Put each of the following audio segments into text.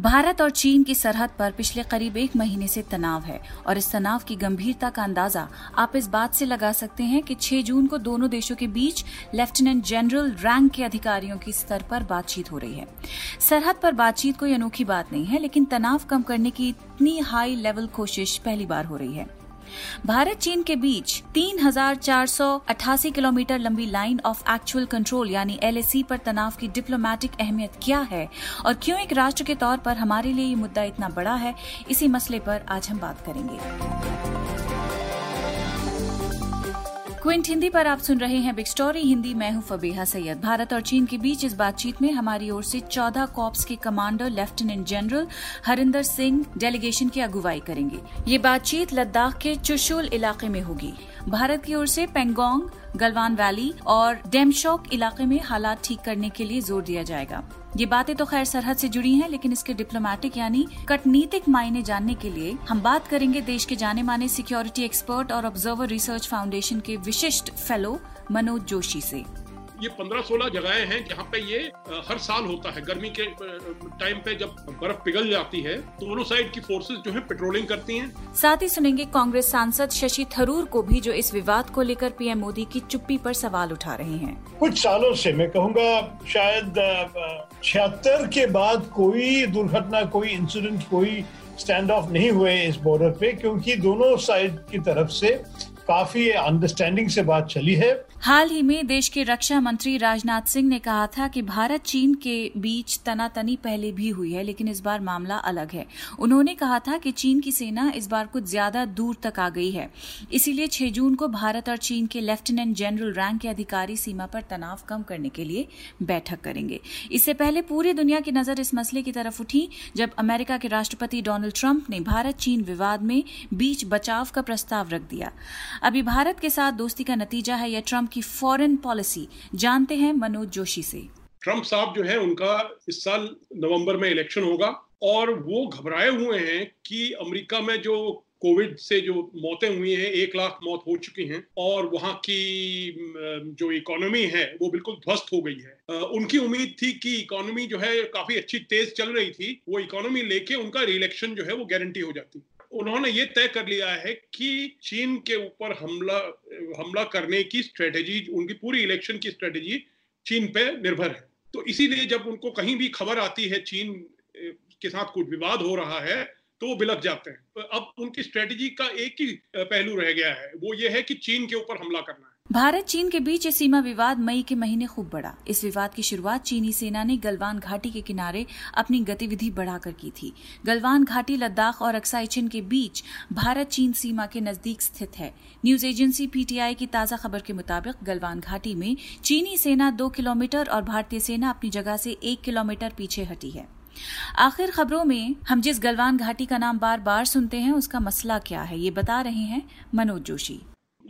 भारत और चीन की सरहद पर पिछले करीब एक महीने से तनाव है और इस तनाव की गंभीरता का अंदाज़ा आप इस बात से लगा सकते हैं कि 6 जून को दोनों देशों के बीच लेफ्टिनेंट जनरल रैंक के अधिकारियों की स्तर पर बातचीत हो रही है। सरहद पर बातचीत कोई अनोखी बात नहीं है, लेकिन तनाव कम करने की इतनी हाई लेवल कोशिश पहली बार हो रही है। भारत चीन के बीच 3,488 किलोमीटर लंबी लाइन ऑफ़ एक्चुअल कंट्रोल यानी एलएसी पर तनाव की डिप्लोमेटिक अहमियत क्या है? और क्यों एक राष्ट्र के तौर पर हमारे लिए ये मुद्दा इतना बड़ा है? इसी मसले पर आज हम बात करेंगे। क्विंट, हिंदी पर आप सुन रहे हैं बिग स्टोरी हिंदी मैं हूँ फबीहा सैयद। भारत और चीन के बीच इस बातचीत में हमारी ओर से 14 कॉप्स के commander, lieutenant general Harinder Singh delegation की अगुवाई करेंगे। ये बातचीत लद्दाख के चुशुल इलाके में होगी। भारत की ओर से पेंगोंग गलवान वैली और डेमशोक इलाके में हालात ठीक करने के लिए ज़ोर दिया जाएगा। ये बातें तो खैर सरहद से जुड़ी हैं, लेकिन इसके डिप्लोमेटिक यानी कटनीतिक मायने जानने के लिए हम बात करेंगे देश के जाने माने सिक्योरिटी एक्सपर्ट और ऑब्जर्वर रिसर्च फाउंडेशन के विशिष्ट फेलो मनोज जोशी से। ये पंद्रह सोलह जगहें हैं जहाँ पे ये हर साल होता है। गर्मी के टाइम पे जब बर्फ़ पिघल जाती है तो दोनों साइड की फोर्सेस जो है पेट्रोलिंग करती हैं। साथ ही सुनेंगे कांग्रेस सांसद शशि थरूर को भी जो इस विवाद को लेकर पीएम मोदी की चुप्पी पर सवाल उठा रहे हैं। कुछ सालों से मैं कहूँगा शायद छिहत्तर के बाद कोई दुर्घटना कोई इंसिडेंट कोई स्टैंड ऑफ़ नहीं हुए इस बॉर्डर पे क्योंकि दोनों साइड की तरफ़ से काफ़ी अंडरस्टैंडिंग से बात चली है। हाल ही में देश के रक्षा मंत्री राजनाथ सिंह ने कहा था कि भारत चीन के बीच तनातनी पहले भी हुई है, लेकिन इस बार मामला अलग है। उन्होंने कहा था कि चीन की सेना इस बार कुछ ज़्यादा दूर तक आ गई है। इसीलिए 6 जून को भारत और चीन के लेफ्टिनेंट जनरल रैंक के अधिकारी सीमा पर तनाव कम करने के लिए बैठक करेंगे। इससे पहले पूरी दुनिया की नज़र इस मसले की तरफ़ उठी, जब अमेरिका के राष्ट्रपति डोनाल्ड ट्रंप ने भारत चीन विवाद में बीच बचाव का प्रस्ताव रख दिया। अभी भारत के साथ दोस्ती का नतीजा है या ट्रंप की फॉरेन पॉलिसी। जानते हैं मनोज जोशी से। ट्रंप साहब जो है, उनका इस साल नवंबर में इलेक्शन होगा और वो घबराए हुए हैं कि अमेरिका में जो कोविड से जो मौतें हुई हैं, एक लाख मौत हो चुकी हैं और वहाँ की जो इकोनॉमी है, वो बिल्कुल ध्वस्त हो गई है। उनकी उम्मीद थी कि इकोनॉमी जो है, काफ़ी अच्छी तेज चल रही थी। वो इकोनॉमी लेके उनका रिलेक्शन जो है, वो गारंटी हो जाती। उन्होंने ये तय कर लिया है कि चीन के ऊपर हमला हमला करने की स्ट्रेटेजी उनकी पूरी इलेक्शन की स्ट्रेटेजी चीन पे निर्भर है। तो इसीलिए जब उनको कहीं भी खबर आती है चीन के साथ कुछ विवाद हो रहा है तो वो बिलक जाते हैं। अब उनकी स्ट्रेटेजी का एक ही पहलू रह गया है। वो ये है कि चीन के ऊपर हमला करना है। भारत चीन के बीच ये सीमा विवाद मई के महीने खूब बढ़ा। इस विवाद की शुरुआत चीनी सेना ने गलवान घाटी के किनारे अपनी गतिविधि बढ़ाकर की थी। गलवान घाटी, लद्दाख और अक्साइचिन के बीच भारत चीन सीमा के नज़दीक स्थित है। न्यूज़ एजेंसी पीटीआई की ताज़ा खबर के मुताबिक गलवान घाटी में चीनी सेना दो किलोमीटर और भारतीय सेना अपनी जगह से एक किलोमीटर पीछे हटी है। आखिर खबरों में हम जिस गलवान घाटी का नाम बार बार सुनते हैं, उसका मसला क्या है? ये बता रहे हैं मनोज जोशी।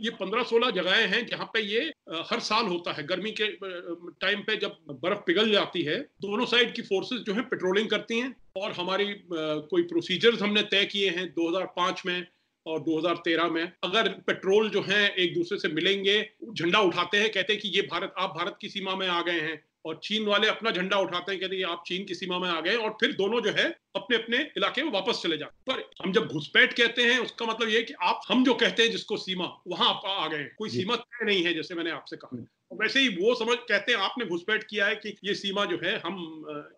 ये पंद्रह सोलह जगहें हैं जहाँ पे ये हर साल होता है। गर्मी के टाइम पे जब बर्फ़ पिघल जाती है, दोनों साइड की फोर्सेस जो है पेट्रोलिंग करती हैं और हमारी कोई प्रोसीजर्स हमने तय किए हैं 2005 में और 2013 में। अगर पेट्रोल जो है एक दूसरे से मिलेंगे, झंडा उठाते हैं, कहते हैं कि ये भारत, आप भारत की सीमा में आ गए हैं और चीन वाले अपना झंडा उठाते हैं, कहते हैं आप चीन की सीमा में आ गए और फिर दोनों जो है अपने अपने इलाके में वापस चले जाते पर हम जब घुसपैठ कहते हैं उसका मतलब ये कि आप हम जो कहते हैं जिसको सीमा वहाँ आप आ गए कोई सीमा तय नहीं है जैसे मैंने आपसे कहा। वैसे ही वो समझ कहते हैं आपने घुसपैठ किया है कि ये सीमा जो है हम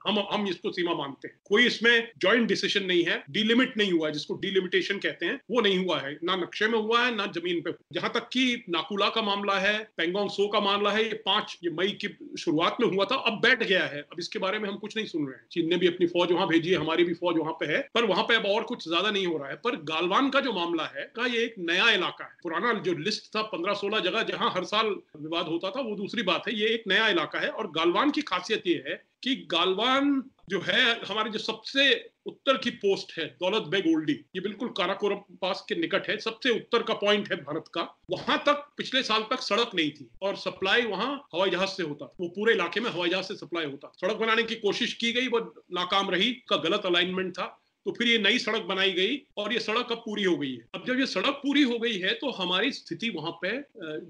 हम हम इसको सीमा मानते हैं। कोई इसमें जॉइंट डिसीज़न नहीं है डिलिमिट नहीं हुआ है जिसको डिलिमिटेशन कहते हैं वो नहीं हुआ है। ना नक्शे में हुआ है ना ज़मीन पे जहाँ तक कि नाकुला का मामला है पेंगोंग सो का मामला है ये पाँच ये मई की शुरुआत में हुआ था अब बैठ गया है। अब इसके बारे में हम कुछ नहीं सुन रहे हैं। चीन ने भी अपनी फौज वहाँ भेजी है हमारी भी फौज वहाँ पे है, पर वहाँ पे अब और कुछ ज़्यादा नहीं हो रहा है। पर गालवान का जो मामला है, का ये एक नया इलाका है। पुराना जो लिस्ट था, पंद्रह सोलह जगह जहाँ हर साल विवाद होता था, वो दूसरी बात है। ये एक नया इलाका है और गालवान की खासियत ये है कि गालवान जो है, हमारी जो सबसे उत्तर की पोस्ट है, दौलत बेग ओल्डी, ये बिल्कुल काराकोरम पास के निकट है, सबसे उत्तर का पॉइंट है भारत का। वहाँ तक पिछले साल तक सड़क नहीं थी और सप्लाई वहाँ हवाई जहाज़ से होता। वो पूरे इलाके में हवाई जहाज़ से सप्लाई होता। सड़क बनाने की कोशिश की गई, वो नाकाम रही, का गलत अलाइनमेंट था। तो फिर ये नई सड़क बनाई गई और ये सड़क अब पूरी हो गई है। अब जब ये सड़क पूरी हो गई है तो हमारी स्थिति वहाँ पे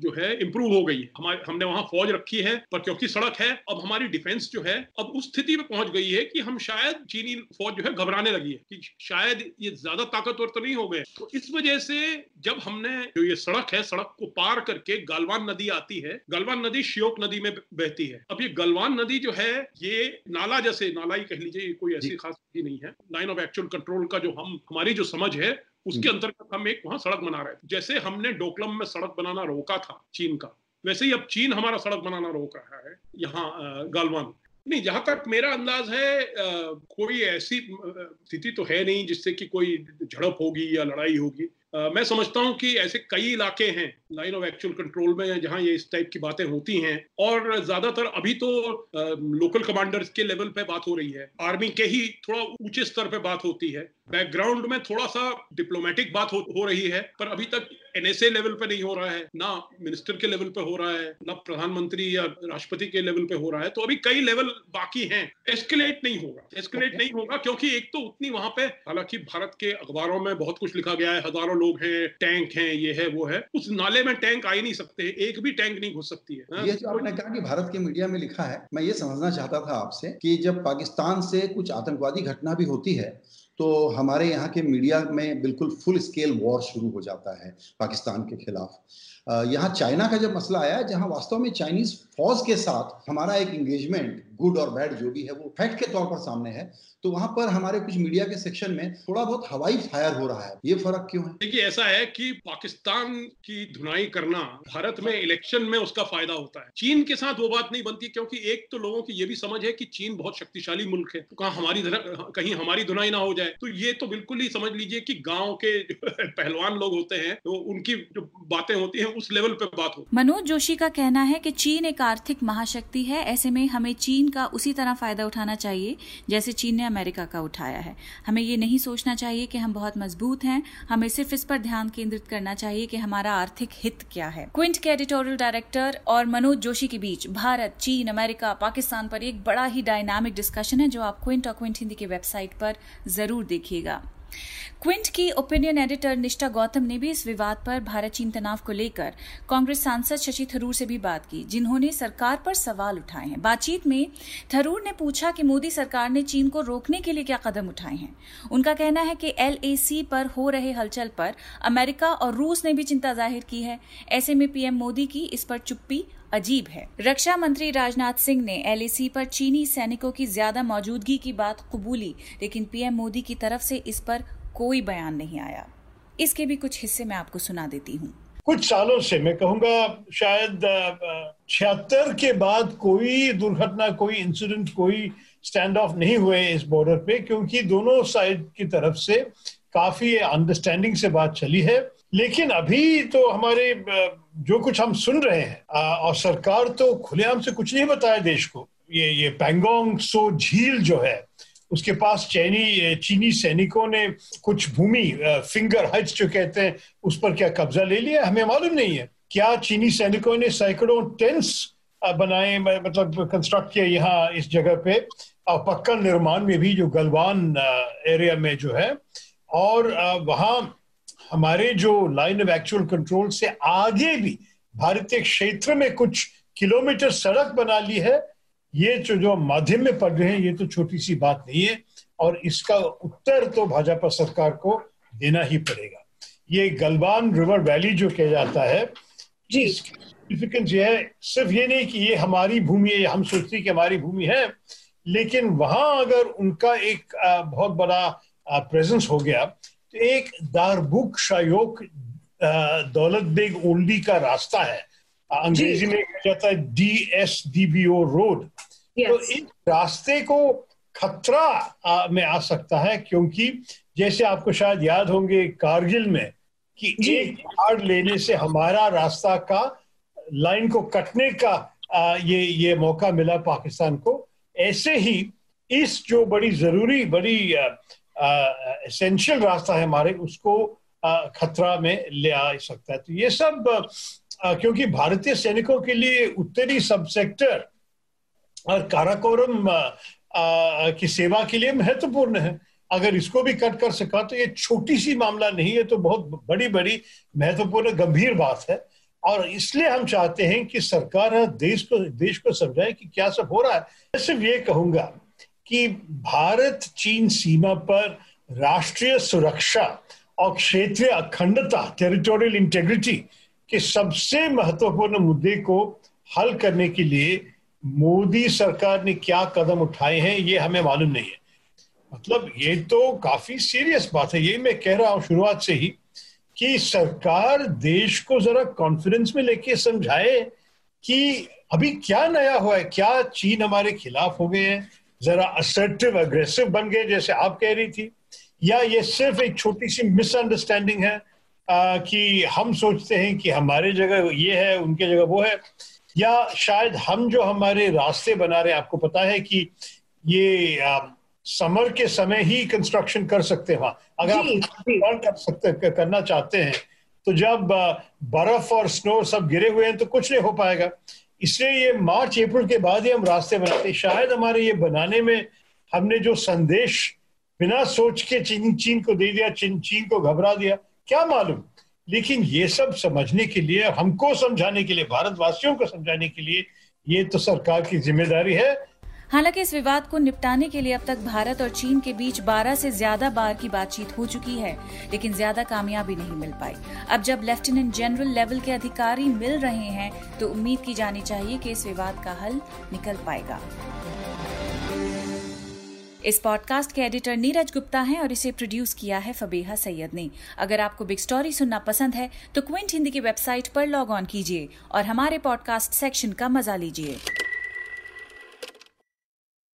जो है इंप्रूव हो गई है। हमारे हमने वहाँ फौज रखी है पर क्योंकि सड़क है अब हमारी डिफेंस जो है अब उस स्थिति में पहुँच गई है कि हम शायद चीनी फौज जो है घबराने लगी है कि शायद ये ज़्यादा ताकतवर तो नहीं हो गए। तो इस वजह से जब हमने जो ये सड़क है सड़क को पार करके गलवान नदी आती है गलवान नदी श्योक नदी में बहती है। अब ये गलवान नदी जो है ये नाला जैसे नाला ही कह लीजिए कोई ऐसी खास नहीं है लाइन ऑफ़ एक्चुअल कंट्रोल का जो हम हमारी जो समझ है उसके हम्म। अंतर्गत हम एक वहाँ सड़क बना रहे थे। जैसे हमने डोकलम में सड़क बनाना रोका था चीन का वैसे ही अब चीन हमारा सड़क बनाना रोक रहा है यहाँ गालवान। नहीं जहाँ तक मेरा अंदाज है आ, कोई ऐसी स्थिति तो है नहीं जिससे कि कोई झड़प होगी या लड़ाई होगी। मैं समझता हूँ कि ऐसे कई इलाके हैं लाइन ऑफ़ एक्चुअल कंट्रोल में जहाँ ये इस टाइप की बातें होती हैं। और ज़्यादातर अभी तो लोकल कमांडर्स के लेवल पे बात हो रही है। आर्मी के ही थोड़ा ऊँचे स्तर पे बात होती है। बैकग्राउंड में थोड़ा सा डिप्लोमेटिक बात हो, हो रही है पर अभी तक एनएसए लेवल पे नहीं हो रहा है ना मिनिस्टर के लेवल पे हो रहा है ना प्रधानमंत्री या राष्ट्रपति के लेवल पे हो रहा है तो अभी कई लेवल बाकी हैं एस्केलेट नहीं होगा एस्केलेट. नहीं होगा क्योंकि एक तो उतनी वहाँ पे हालाँकि भारत के अखबारों में बहुत कुछ लिखा गया है हज़ारों लोग हैं टैंक हैं ये है वो है उस नाले में टैंक आ ही नहीं सकते एक भी टैंक नहीं घुस सकती है हाँ? ये जो आपने कहा कि भारत के मीडिया में लिखा है मैं ये समझना चाहता था आपसे कि जब पाकिस्तान से कुछ आतंकवादी घटना भी होती है तो हमारे यहाँ के मीडिया में बिल्कुल फुल स्केल वॉर शुरू हो जाता है पाकिस्तान के खिलाफ। यहाँ चाइना का जब मसला आया, जहाँ वास्तव में चाइनीज़ फौज के साथ हमारा एक इंगेजमेंट गुड और बैड जो भी है, वो फैक्ट के तौर पर सामने है तो वहाँ पर हमारे कुछ मीडिया के सेक्शन में थोड़ा बहुत हवाई फायर हो रहा है। ये फ़र्क क्यों है? देखिए, ऐसा है कि पाकिस्तान की धुनाई करना भारत में इलेक्शन में उसका फ़ायदा होता है। चीन के साथ वो बात नहीं बनती, क्योंकि एक तो लोगों की ये भी समझ है कि चीन बहुत शक्तिशाली मुल्क है। तो कहा हमारी कहीं हमारी धुनाई ना हो जाए। तो ये तो बिल्कुल ही समझ लीजिए कि गाँव के पहलवान लोग होते हैं तो उनकी जो बातें होती है, उस लेवल पे बात हो। मनोज जोशी का कहना है कि चीन एक आर्थिक महाशक्ति है, ऐसे में हमें चीन का उसी तरह फ़ायदा उठाना चाहिए, जैसे चीन ने अमेरिका का उठाया है। हमें ये नहीं सोचना चाहिए कि हम बहुत मज़बूत हैं, हमें सिर्फ़ इस पर ध्यान केंद्रित करना चाहिए कि हमारा आर्थिक हित क्या है। क्विंट के एडिटोरियल डायरेक्टर और मनोज जोशी के बीच भारत, चीन, अमेरिका, पाकिस्तान पर एक बड़ा ही डायनामिक डिस्कशन है, जो आप क्विंट और क्विंट हिंदी की वेबसाइट पर ज़रूर देखिएगा। क्विंट की ओपिनियन एडिटर निष्ठा गौतम ने भी इस विवाद पर भारत चीन तनाव को लेकर कांग्रेस सांसद शशि थरूर से भी बात की, जिन्होंने सरकार पर सवाल उठाए हैं। बातचीत में थरूर ने पूछा कि मोदी सरकार ने चीन को रोकने के लिए क्या कदम उठाए हैं। उनका कहना है कि एलएसी पर हो रहे हलचल पर अमेरिका और रूस ने भी चिंता ज़ाहिर की है। ऐसे में पीएम मोदी की इस पर चुप्पी अजीब है। रक्षा मंत्री राजनाथ सिंह ने एलएसी पर चीनी सैनिकों की ज़्यादा मौजूदगी की बात कबूली, लेकिन पीएम मोदी की तरफ़ से इस पर कोई बयान नहीं आया। इसके भी कुछ हिस्से मैं आपको सुना देती हूँ। कुछ सालों से मैं कहूँगा, शायद छिहत्तर के बाद कोई दुर्घटना, कोई इंसिडेंट कोई स्टैंड ऑफ़ नहीं हुए इस बॉर्डर पे, क्योंकि दोनों साइड की तरफ़ से काफ़ी अंडरस्टैंडिंग से बात चली है। लेकिन अभी तो हमारे जो कुछ हम सुन रहे हैं और सरकार तो खुलेआम से कुछ नहीं बताया देश को। ये ये पैंगोंग सो झील जो है, उसके पास चैनी चीनी सैनिकों ने कुछ भूमि फिंगर हज जो कहते हैं, उस पर क्या कब्जा ले लिया हमें मालूम नहीं है। क्या चीनी सैनिकों ने सैकड़ों टेंट्स बनाए मतलब कंस्ट्रक्ट किया यहाँ इस जगह पे? और पक्का निर्माण में भी जो गलवान एरिया में जो है, और वहाँ हमारे जो लाइन ऑफ़ एक्चुअल कंट्रोल से आगे भी भारतीय क्षेत्र में कुछ किलोमीटर सड़क बना ली है ये जो जो माध्यम में पढ़ रहे हैं ये तो छोटी सी बात नहीं है। और इसका उत्तर तो भाजपा सरकार को देना ही पड़ेगा। ये गलवान रिवर वैली जो किया जाता है जी। सिग्निफिकेंस ये है सिर्फ़ ये नहीं कि ये हमारी भूमि है हम सोचते कि हमारी भूमि है लेकिन वहाँ अगर उनका एक बहुत बड़ा प्रेजेंस हो गया एक दारबुक शायोग दौलत बेग ओल्डी का रास्ता है। अंग्रेज़ी में कहा जाता है D S D B O road तो इस रास्ते को खतरा में आ सकता है क्योंकि जैसे आपको शायद याद होंगे कारगिल में कि एक पहाड़ लेने से हमारा रास्ता का लाइन को कटने का आ, ये ये मौका मिला पाकिस्तान को। ऐसे ही इस जो बड़ी ज़रूरी बड़ी एसेंशियल रास्ता है हमारे, उसको खतरा में ले आ सकता है। तो ये सब क्योंकि भारतीय सैनिकों के लिए उत्तरी सब सेक्टर और काराकोरम की सेवा के लिए महत्वपूर्ण है। अगर इसको भी कट कर सका तो ये छोटी सी मामला नहीं है तो बहुत बड़ी बड़ी महत्वपूर्ण, गंभीर बात है। और इसलिए हम चाहते हैं कि सरकार देश को देश को समझाए कि क्या सब हो रहा है। सिर्फ़ ये कहूँगा कि भारत चीन सीमा पर राष्ट्रीय सुरक्षा और क्षेत्रीय अखंडता टेरिटोरियल इंटेग्रिटी के सबसे महत्वपूर्ण मुद्दे को हल करने के लिए मोदी सरकार ने क्या कदम उठाए हैं, ये हमें मालूम नहीं है। मतलब ये तो काफ़ी सीरियस बात है। ये मैं कह रहा हूँ शुरुआत से ही कि सरकार देश को जरा कॉन्फिडेंस में लेके समझाए कि अभी क्या नया हुआ है, क्या चीन हमारे खिलाफ हो गए हैं जरा असर्टिव अग्रेसिव बन गए जैसे आप कह रही थी। या ये सिर्फ़ एक छोटी सी मिसअंडरस्टैंडिंग है आ, कि हम सोचते हैं कि हमारे जगह ये है उनके जगह वो है। या शायद हम जो हमारे रास्ते बना रहे हैं आपको पता है कि ये आ, समर के समय ही कंस्ट्रक्शन कर सकते हैं वहाँ। अगर आप कर सकते करना चाहते हैं तो जब बर्फ़ और स्नो सब गिरे हुए हैं तो कुछ नहीं हो पाएगा। इसलिए ये मार्च, अप्रैल के बाद ही हम रास्ते बनाते शायद हमारे ये बनाने में हमने जो संदेश बिना सोच के चीन चीन को दे दिया चीन चीन को घबरा दिया, क्या मालूम? लेकिन ये सब समझने के लिए, हमको समझाने के लिए, भारतवासियों को समझाने के लिए ये तो सरकार की ज़िम्मेदारी है। हालाँकि इस विवाद को निपटाने के लिए अब तक भारत और चीन के बीच 12 से ज़्यादा बार की बातचीत हो चुकी है, लेकिन ज़्यादा कामयाबी नहीं मिल पाई। अब जब लेफ्टिनेंट जनरल लेवल के अधिकारी मिल रहे हैं तो उम्मीद की जानी चाहिए कि इस विवाद का हल निकल पाएगा। इस पॉडकास्ट के एडिटर नीरज गुप्ता हैं और इसे प्रोड्यूस किया है फबीहा सैयद ने। अगर आपको बिग स्टोरी सुनना पसंद है तो क्विंट हिंदी की वेबसाइट पर लॉग ऑन कीजिए और हमारे पॉडकास्ट सेक्शन का मज़ा लीजिए।